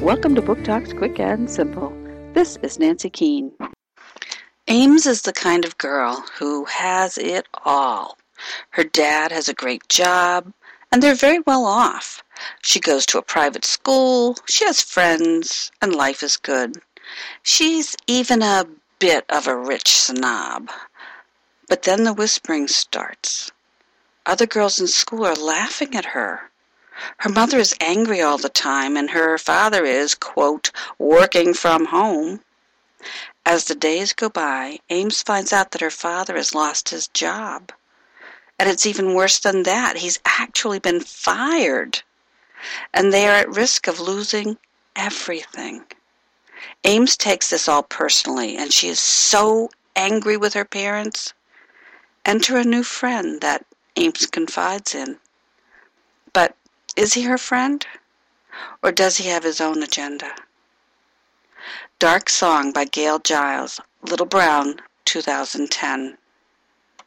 Welcome to Book Talks Quick and Simple. This is Nancy Keene. Ames is the kind of girl who has it all. Her dad has a great job, and they're very well off. She goes to a private school, she has friends, and life is good. She's even a bit of a rich snob. But then the whispering starts. Other girls in school are laughing at her. Her mother is angry all the time, and her father is, quote, working from home. As the days go by, Ames finds out that her father has lost his job. And it's even worse than that. He's actually been fired. And they are at risk of losing everything. Ames takes this all personally, and she is so angry with her parents. Enter a new friend that Ames confides in. But is he her friend? Or does he have his own agenda? Dark Song by Gail Giles, Little Brown, 2010.